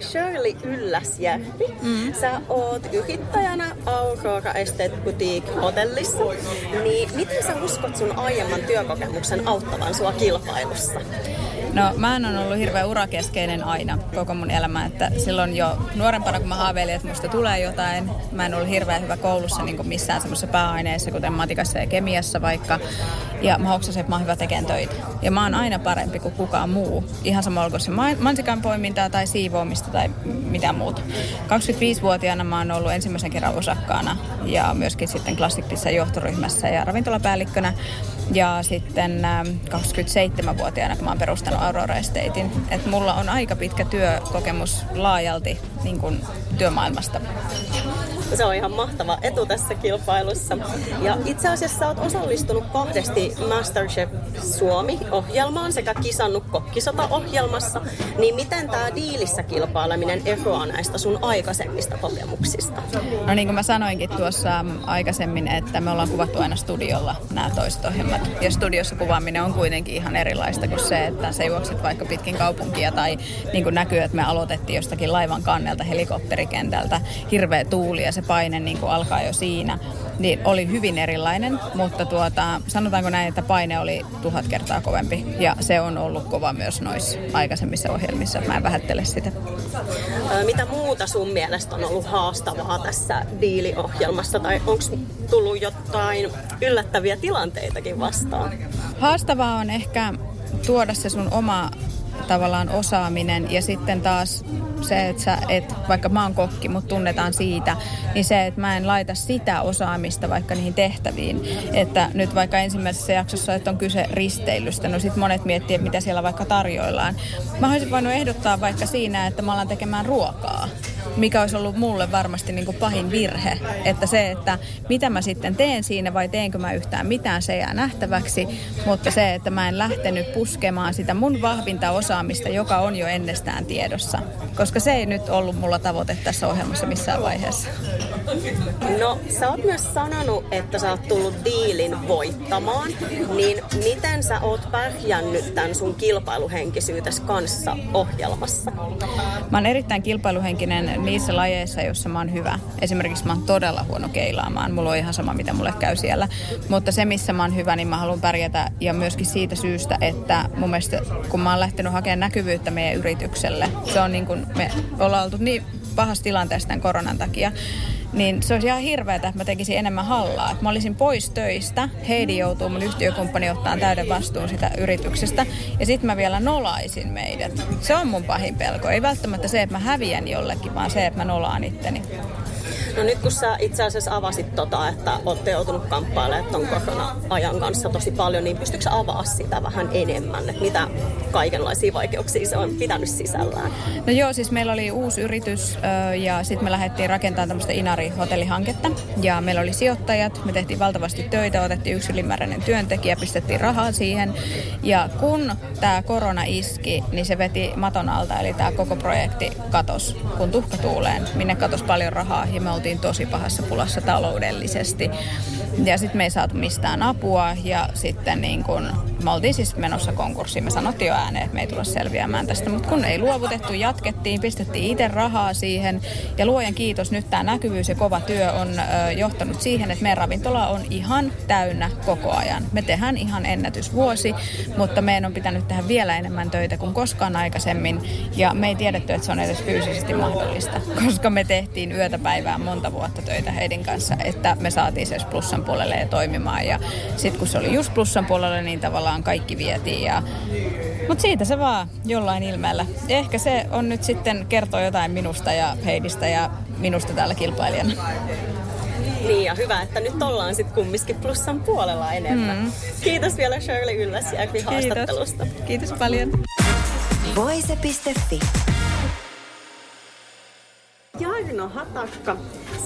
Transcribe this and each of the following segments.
Shirley Ylläsjärvi. Mm. Sä oot yrittäjänä Aurora Estate Boutique hotellissa. Niin miten sä uskot sun aiemman työkokemuksen auttavan sua kilpailussa? No mä en ollut hirveän urakeskeinen aina koko mun elämä, että silloin jo nuorempana kun mä haaveilin, että musta tulee jotain, mä en ollut hirveän hyvä koulussa niin kuin missään semmoisessa pääaineessa, kuten matikassa ja kemiassa vaikka, ja mä hoksasin, että mä oon hyvä tekemään töitä. Ja mä oon aina parempi kuin kukaan muu, ihan sama olko se mansikan poimintaa tai siivoamista tai mitä muuta. 25-vuotiaana mä oon ollut ensimmäisen kerran osakkaana ja myöskin sitten Classic Pizza johtoryhmässä ja ravintolapäällikkönä. Ja sitten 27-vuotiaana, kun mä oon perustanut Aurora Estatein. Että mulla on aika pitkä työkokemus laajalti niin työmaailmasta. Se on ihan mahtava etu tässä kilpailussa. Ja itse asiassa olet osallistunut kahdesti Masterchef Suomi-ohjelmaan sekä kisannut kokkisota-ohjelmassa. Niin miten tämä diilissä kilpaileminen eroaa näistä sun aikaisemmista kokemuksista? No niin kuin mä sanoinkin tuossa aikaisemmin, että me ollaan kuvattu aina studiolla nämä toiset ohjelmat. Ja studiossa kuvaaminen on kuitenkin ihan erilaista kuin se, että se juokset vaikka pitkin kaupunkia tai niin kuin näkyy, että me aloitettiin jostakin laivan kannelta helikopterikentältä, hirveä tuuli ja se paine niin kuin alkaa jo siinä, niin oli hyvin erilainen, mutta tuota, sanotaanko näin, että paine oli tuhat kertaa kovempi ja se on ollut kova myös noissa aikaisemmissa ohjelmissa, mä en vähättele sitä. Mitä muuta sun mielestä on ollut haastavaa tässä diiliohjelmassa tai onko tullut jotain yllättäviä tilanteitakin vastaan? Haastavaa on ehkä tuoda se sun oma tavallaan osaaminen ja sitten taas se, että sä et, vaikka mä oon kokki, mutta tunnetaan siitä, niin se, että mä en laita sitä osaamista vaikka niihin tehtäviin. Että nyt vaikka ensimmäisessä jaksossa, että on kyse risteilystä, no sit monet miettii, että mitä siellä vaikka tarjoillaan. Mä olisin voinut ehdottaa vaikka siinä, että mä alan tekemään ruokaa mikä olisi ollut mulle varmasti niin kuin pahin virhe. Että se, että mitä mä sitten teen siinä vai teenkö mä yhtään mitään, se jää nähtäväksi. Mutta se, että mä en lähtenyt puskemaan sitä mun vahvinta osaamista, joka on jo ennestään tiedossa. Koska se ei nyt ollut mulla tavoite tässä ohjelmassa missään vaiheessa. No, sä oot myös sanonut, että sä oot tullut diilin voittamaan. Niin miten sä oot pärjännyt tämän sun kilpailuhenkisyytes kanssa ohjelmassa? Mä oon erittäin kilpailuhenkinen niissä lajeissa, joissa mä oon hyvä. Esimerkiksi mä oon todella huono keilaamaan. Mulla on ihan sama, mitä mulle käy siellä. Mutta se, missä mä oon hyvä, niin mä haluan pärjätä. Ja myöskin siitä syystä, että mun mielestä, kun mä oon lähtenyt hakemaan näkyvyyttä meidän yritykselle, se on niin kuin, me ollaan oltu niin pahassa tilanteessa tämän koronan takia, niin se olisi ihan hirveätä, että mä tekisin enemmän hallaa. Mä olisin pois töistä, Heidi joutuu mun yhtiökumppani ottaa täyden vastuun sitä yrityksestä, ja sitten mä vielä nolaisin meidät. Se on mun pahin pelko. Ei välttämättä se, että mä häviän jollekin, vaan se, että mä nolaan itteni. No nyt kun sä itse asiassa avasit tota, että olette joutunut kamppailemaan tuon korona-ajan kanssa tosi paljon, niin pystytkö sä avaa sitä vähän enemmän, että mitä kaikenlaisia vaikeuksia se on pitänyt sisällään? No joo, siis meillä oli uusi yritys ja sitten me lähdettiin rakentamaan tämmöistä Inari-hotellihanketta. Ja meillä oli sijoittajat, me tehtiin valtavasti töitä, otettiin yksi ylimääräinen työntekijä, pistettiin rahaa siihen. Ja kun tämä korona iski, niin se veti maton alta, eli tämä koko projekti katos kun tuhka tuuleen, minne katos paljon rahaa ja me oltiin oltiin tosi pahassa pulassa taloudellisesti. Ja sitten me ei saatu mistään apua ja sitten niin kun, me oltiin siis menossa konkurssiin. Me sanottiin jo ääneen, että me ei tulla selviämään tästä, mutta kun ei luovutettu, jatkettiin, pistettiin itse rahaa siihen. Ja luojan kiitos, nyt tämä näkyvyys ja kova työ on ö, johtanut siihen, että meidän ravintola on ihan täynnä koko ajan. Me tehdään ihan ennätysvuosi, mutta meidän on pitänyt tehdä vielä enemmän töitä kuin koskaan aikaisemmin. Ja me ei tiedetty, että se on edes fyysisesti mahdollista, koska me tehtiin yötä päivää monta vuotta töitä heidän kanssa, että me saatiin se plussan puolelle ja toimimaan. Ja sitten kun se oli just plussan puolelle, niin tavallaan kaikki vietiin. Ja... Mutta siitä se vaan jollain ilmeellä. Ehkä se on nyt sitten kertoo jotain minusta ja Heidistä ja minusta täällä kilpailijana. Niin ja hyvä, että nyt ollaan sitten kumminkin plussan puolella enemmän. Mm. Kiitos vielä Shirley Ylläsjärvi haastattelusta. Kiitos. Kiitos paljon. Voise.fi Jarno Hatakka,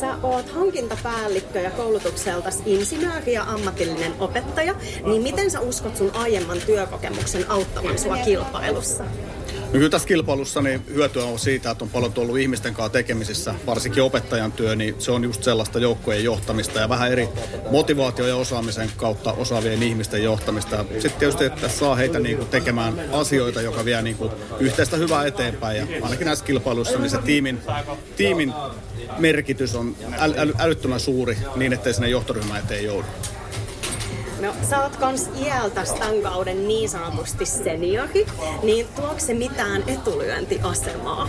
sä oot hankintapäällikkö ja koulutukseltas insinööri ja ammatillinen opettaja, niin miten sä uskot sun aiemman työkokemuksen auttavan sua kilpailussa? No kyllä tässä kilpailussa niin hyötyä on siitä, että on paljon tullut ihmisten kanssa tekemisissä, varsinkin opettajan työ, niin se on just sellaista joukkojen johtamista ja vähän eri motivaatio ja osaamisen kautta osaavien ihmisten johtamista. Sitten tietysti, että saa heitä niin kuin tekemään asioita, joka vie niin kuin yhteistä hyvää eteenpäin ja ainakin näissä kilpailuissa niin se tiimin, tiimin merkitys on äly, äly, älyttömän suuri niin, ettei sinne johtoryhmään eteen joudu. No, sä oot kans iältä tämän kauden niin sanotusti seniori, niin tuoko se mitään etulyöntiasemaa?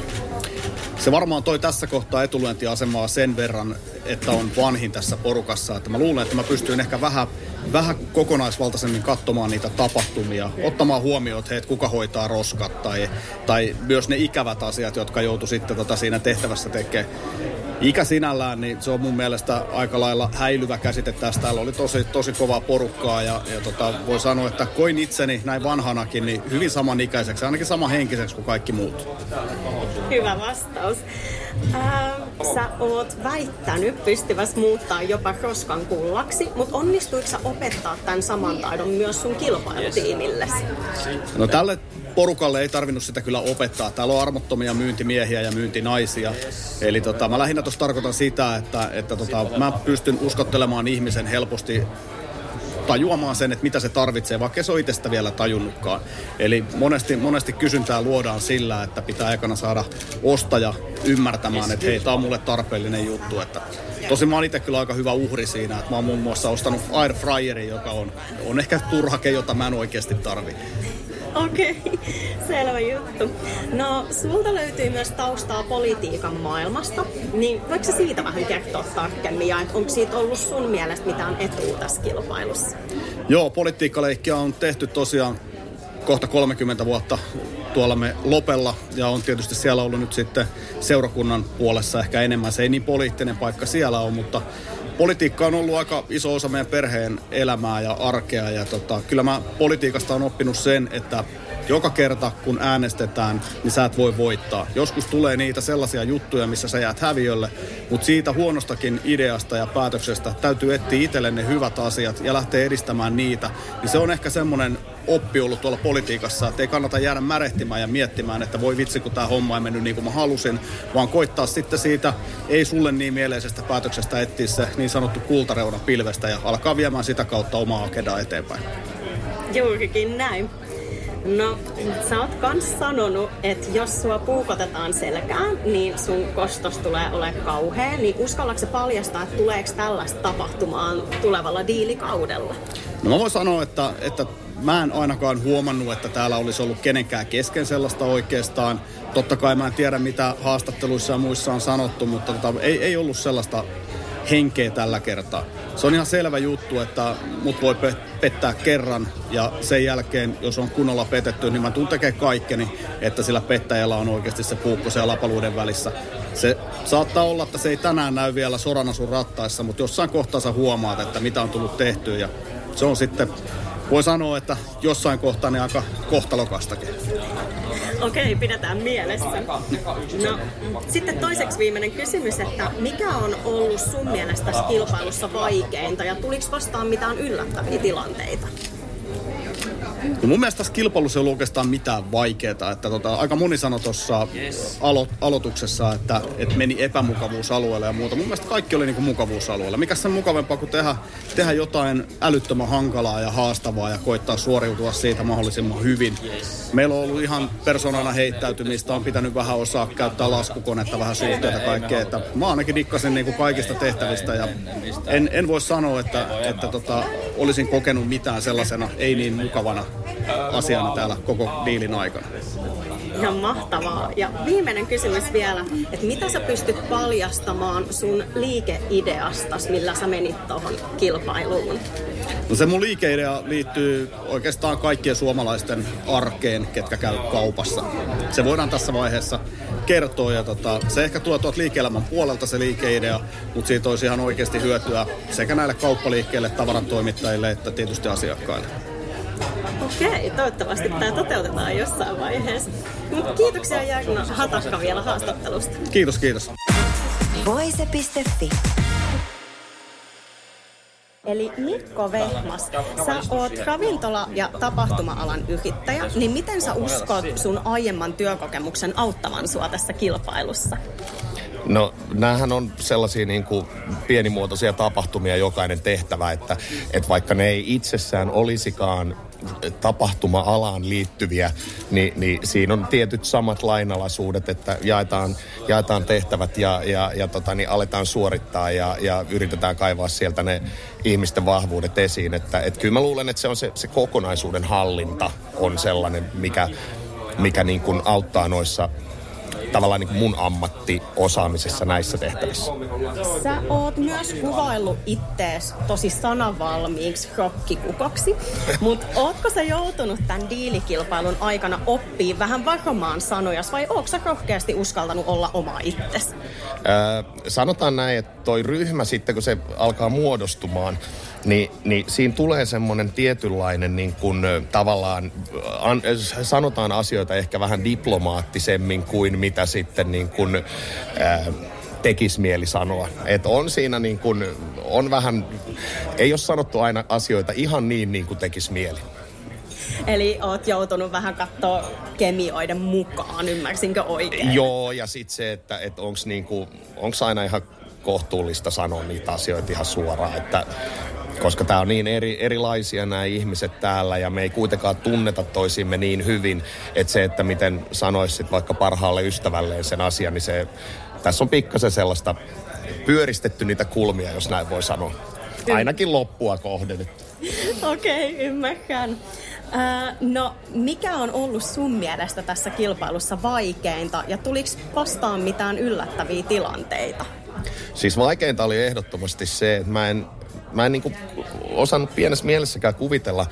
Se varmaan toi tässä kohtaa etulyöntiasemaa sen verran, että on vanhin tässä porukassa. Että mä luulen, että mä pystyn ehkä vähän, vähän kokonaisvaltaisemmin katsomaan niitä tapahtumia, ottamaan huomioon, että, hei, että kuka hoitaa roskat tai, tai myös ne ikävät asiat, jotka joutu sitten tota siinä tehtävässä tekemään ikä sinällään, niin se on mun mielestä aika lailla häilyvä käsite tästä. Täällä oli tosi, tosi kovaa porukkaa ja, ja tota, voi sanoa, että koin itseni näin vanhanakin niin hyvin samanikäiseksi, ainakin sama henkiseksi kuin kaikki muut. Hyvä vastaus. Ää, sä oot väittänyt pystyväs muuttaa jopa roskan kullaksi, mutta onnistuiko sä opettaa tämän saman taidon myös sun kilpailutiimille? No tälle porukalle ei tarvinnut sitä kyllä opettaa. Täällä on armottomia myyntimiehiä ja myyntinaisia. Eli tota, mä lähinnä tuossa tarkoitan sitä, että, että tota, mä pystyn uskottelemaan ihmisen helposti tajuamaan sen, että mitä se tarvitsee, vaikka se on itsestä vielä tajunnutkaan. Eli monesti, monesti kysyntää luodaan sillä, että pitää ekana saada ostaja ymmärtämään, että hei, tämä on mulle tarpeellinen juttu. Että Tosi mä oon itse kyllä aika hyvä uhri siinä, että mä oon muun muassa ostanut air fryerin, joka on, on ehkä turhake, jota mä en oikeasti tarvi. Okei, okay. selvä juttu. No, sulta löytyy myös taustaa politiikan maailmasta, niin voiko siitä vähän kertoa tarkemmin ja onko siitä ollut sun mielestä mitään etua tässä kilpailussa? Joo, politiikkaleikkiä on tehty tosiaan kohta 30 vuotta tuolla me Lopella ja on tietysti siellä ollut nyt sitten seurakunnan puolessa ehkä enemmän. Se ei niin poliittinen paikka siellä on, mutta politiikka on ollut aika iso osa meidän perheen elämää ja arkea ja tota, kyllä mä politiikasta on oppinut sen, että joka kerta kun äänestetään, niin sä et voi voittaa. Joskus tulee niitä sellaisia juttuja, missä sä jäät häviölle, mutta siitä huonostakin ideasta ja päätöksestä täytyy etsiä itselle ne hyvät asiat ja lähteä edistämään niitä. Niin se on ehkä semmoinen oppi ollut tuolla politiikassa, että ei kannata jäädä märehtimään ja miettimään, että voi vitsi, kun tämä homma ei mennyt niin kuin mä halusin, vaan koittaa sitten siitä ei sulle niin mieleisestä päätöksestä etsiä se niin sanottu kultareuna pilvestä ja alkaa viemään sitä kautta omaa agendaa eteenpäin. Juurikin näin. No, sä oot kans sanonut, että jos sua puukotetaan selkään, niin sun kostos tulee ole kauhea, niin uskallatko paljastaa, että tuleeko tällaista tapahtumaan tulevalla diilikaudella? No mä voin sanoa, että, että mä en ainakaan huomannut, että täällä olisi ollut kenenkään kesken sellaista oikeastaan. Totta kai mä en tiedä, mitä haastatteluissa ja muissa on sanottu, mutta tota, ei, ei ollut sellaista henkeä tällä kertaa. Se on ihan selvä juttu, että mut voi pettää kerran ja sen jälkeen, jos on kunnolla petetty, niin mä tuun tekemään kaikkeni, että sillä pettäjällä on oikeasti se puukko siellä lapaluiden välissä. Se saattaa olla, että se ei tänään näy vielä sorana sun rattaissa, mutta jossain kohtaa sä huomaat, että mitä on tullut tehtyä ja se on sitten, voi sanoa, että jossain kohtaa niin aika kohtalokastakin. Okei, pidetään mielessä. No, sitten toiseksi viimeinen kysymys, että mikä on ollut sun mielestä tässä kilpailussa vaikeinta ja tuliko vastaan mitään yllättäviä tilanteita? No mun mielestä tässä kilpailussa ei ollut oikeastaan mitään vaikeaa. Että tota, aika moni sanoi tuossa alo- aloituksessa, että, että meni epämukavuusalueelle ja muuta. Mun mielestä kaikki oli niinku mukavuusalueella. Mikä sen mukavempaa kuin tehdä, tehdä jotain älyttömän hankalaa ja haastavaa ja koittaa suoriutua siitä mahdollisimman hyvin. Meillä on ollut ihan persoonana heittäytymistä, on pitänyt vähän osaa käyttää laskukonetta, vähän suhteita kaikkea. Että mä ainakin dikkasin niinku kaikista tehtävistä ja en, en voi sanoa, että, että tota, olisin kokenut mitään sellaisena ei niin mukavana asiana täällä koko diilin aikana. Ihan mahtavaa. Ja viimeinen kysymys vielä, että mitä sä pystyt paljastamaan sun liikeideastas, millä sä menit tuohon kilpailuun? No se mun liikeidea liittyy oikeastaan kaikkien suomalaisten arkeen, ketkä käy kaupassa. Se voidaan tässä vaiheessa kertoa ja tota, se ehkä tuo tuot liike-elämän puolelta se liikeidea, mutta siitä olisi ihan oikeasti hyötyä sekä näille kauppaliikkeille, tavarantoimittajille että tietysti asiakkaille. Okei, toivottavasti tämä toteutetaan jossain vaiheessa. Mut kiitoksia Jarno Hatakka vielä haastattelusta. Kiitos, kiitos. Voise.fi. Eli Mikko Vehmas, sä oot ravintola- ja tapahtuma-alan yrittäjä, niin miten sä uskot sun aiemman työkokemuksen auttavan sua tässä kilpailussa? No näähän on sellaisia niin kuin pienimuotoisia tapahtumia jokainen tehtävä, että, että vaikka ne ei itsessään olisikaan tapahtuma-alaan liittyviä, niin, niin siinä on tietyt samat lainalaisuudet, että jaetaan, jaetaan tehtävät ja, ja, ja tota, niin aletaan suorittaa ja, ja yritetään kaivaa sieltä ne ihmisten vahvuudet esiin. Että, että kyllä mä luulen, että se on se, se kokonaisuuden hallinta on sellainen, mikä, mikä niin kuin auttaa noissa tavallaan niin kuin mun ammattiosaamisessa näissä tehtävissä. Sä oot myös kuvaillut ittees tosi sanavalmiiksi rokkikukoksi, mutta ootko sä joutunut tämän diilikilpailun aikana oppii vähän varomaan sanojas vai ootko sä rohkeasti uskaltanut olla oma itsesi? Öö, sanotaan näin, että toi ryhmä sitten kun se alkaa muodostumaan, niin, niin siinä tulee semmoinen tietynlainen niin kuin, tavallaan, an, sanotaan asioita ehkä vähän diplomaattisemmin kuin mitä sitten niin kuin, ää, tekisi mieli sanoa. Että on siinä niin kuin, on vähän, ei ole sanottu aina asioita ihan niin niin kuin tekisi mieli. Eli oot joutunut vähän katsoa kemioiden mukaan, ymmärsinkö oikein? Joo, ja sitten se, että, että onko niinku, aina ihan kohtuullista sanoa niitä asioita ihan suoraan, että koska tämä on niin eri, erilaisia nämä ihmiset täällä ja me ei kuitenkaan tunneta toisimme niin hyvin, että se, että miten sanoisit vaikka parhaalle ystävälleen sen asian, niin se, tässä on pikkasen sellaista pyöristetty niitä kulmia, jos näin voi sanoa. Ainakin loppua kohden. Okei, okay, ymmärrän. Äh, no, mikä on ollut sun mielestä tässä kilpailussa vaikeinta ja tuliko vastaan mitään yllättäviä tilanteita? Siis vaikeinta oli ehdottomasti se, että mä en mä en niin kuin osannut pienessä mielessäkään kuvitella,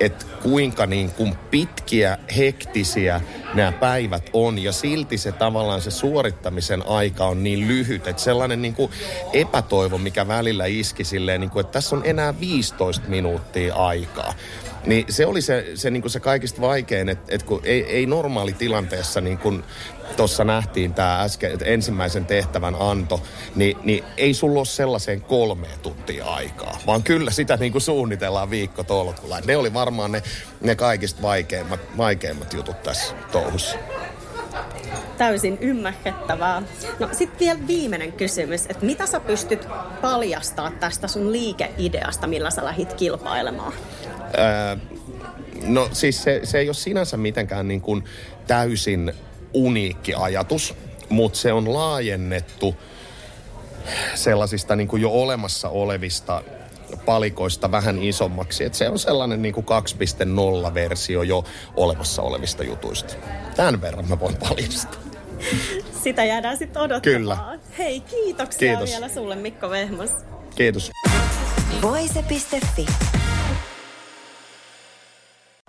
että kuinka niin kuin pitkiä, hektisiä nämä päivät on ja silti se tavallaan se suorittamisen aika on niin lyhyt, että sellainen niin kuin epätoivo, mikä välillä iski silleen, niin kuin, että tässä on enää 15 minuuttia aikaa. Niin se oli se, se, niin kuin se kaikista vaikein, että, että kun ei, ei normaali tilanteessa niin kuin tuossa nähtiin tämä äsken, ensimmäisen tehtävän anto, niin, niin ei sulla ole sellaiseen kolmeen tuntia aikaa, vaan kyllä sitä niin kuin suunnitellaan viikko tolkulla. Ne oli varmaan ne, ne kaikista vaikeimmat, vaikeimmat jutut tässä touhussa. Täysin ymmärrettävää. No sitten vielä viimeinen kysymys, että mitä sä pystyt paljastaa tästä sun liikeideasta, millä sä lähit kilpailemaan? Öö, no siis se, se ei ole sinänsä mitenkään niin kuin täysin uniikki ajatus, mutta se on laajennettu sellaisista niin kuin jo olemassa olevista palikoista vähän isommaksi. Et se on sellainen niin kuin 2.0-versio jo olemassa olevista jutuista. Tämän verran mä voin paljastaa. Sitä jäädään sitten odottamaan. Kyllä. Hei, kiitoksia Kiitos. vielä sulle Mikko Vehmas. Kiitos. Voise.fi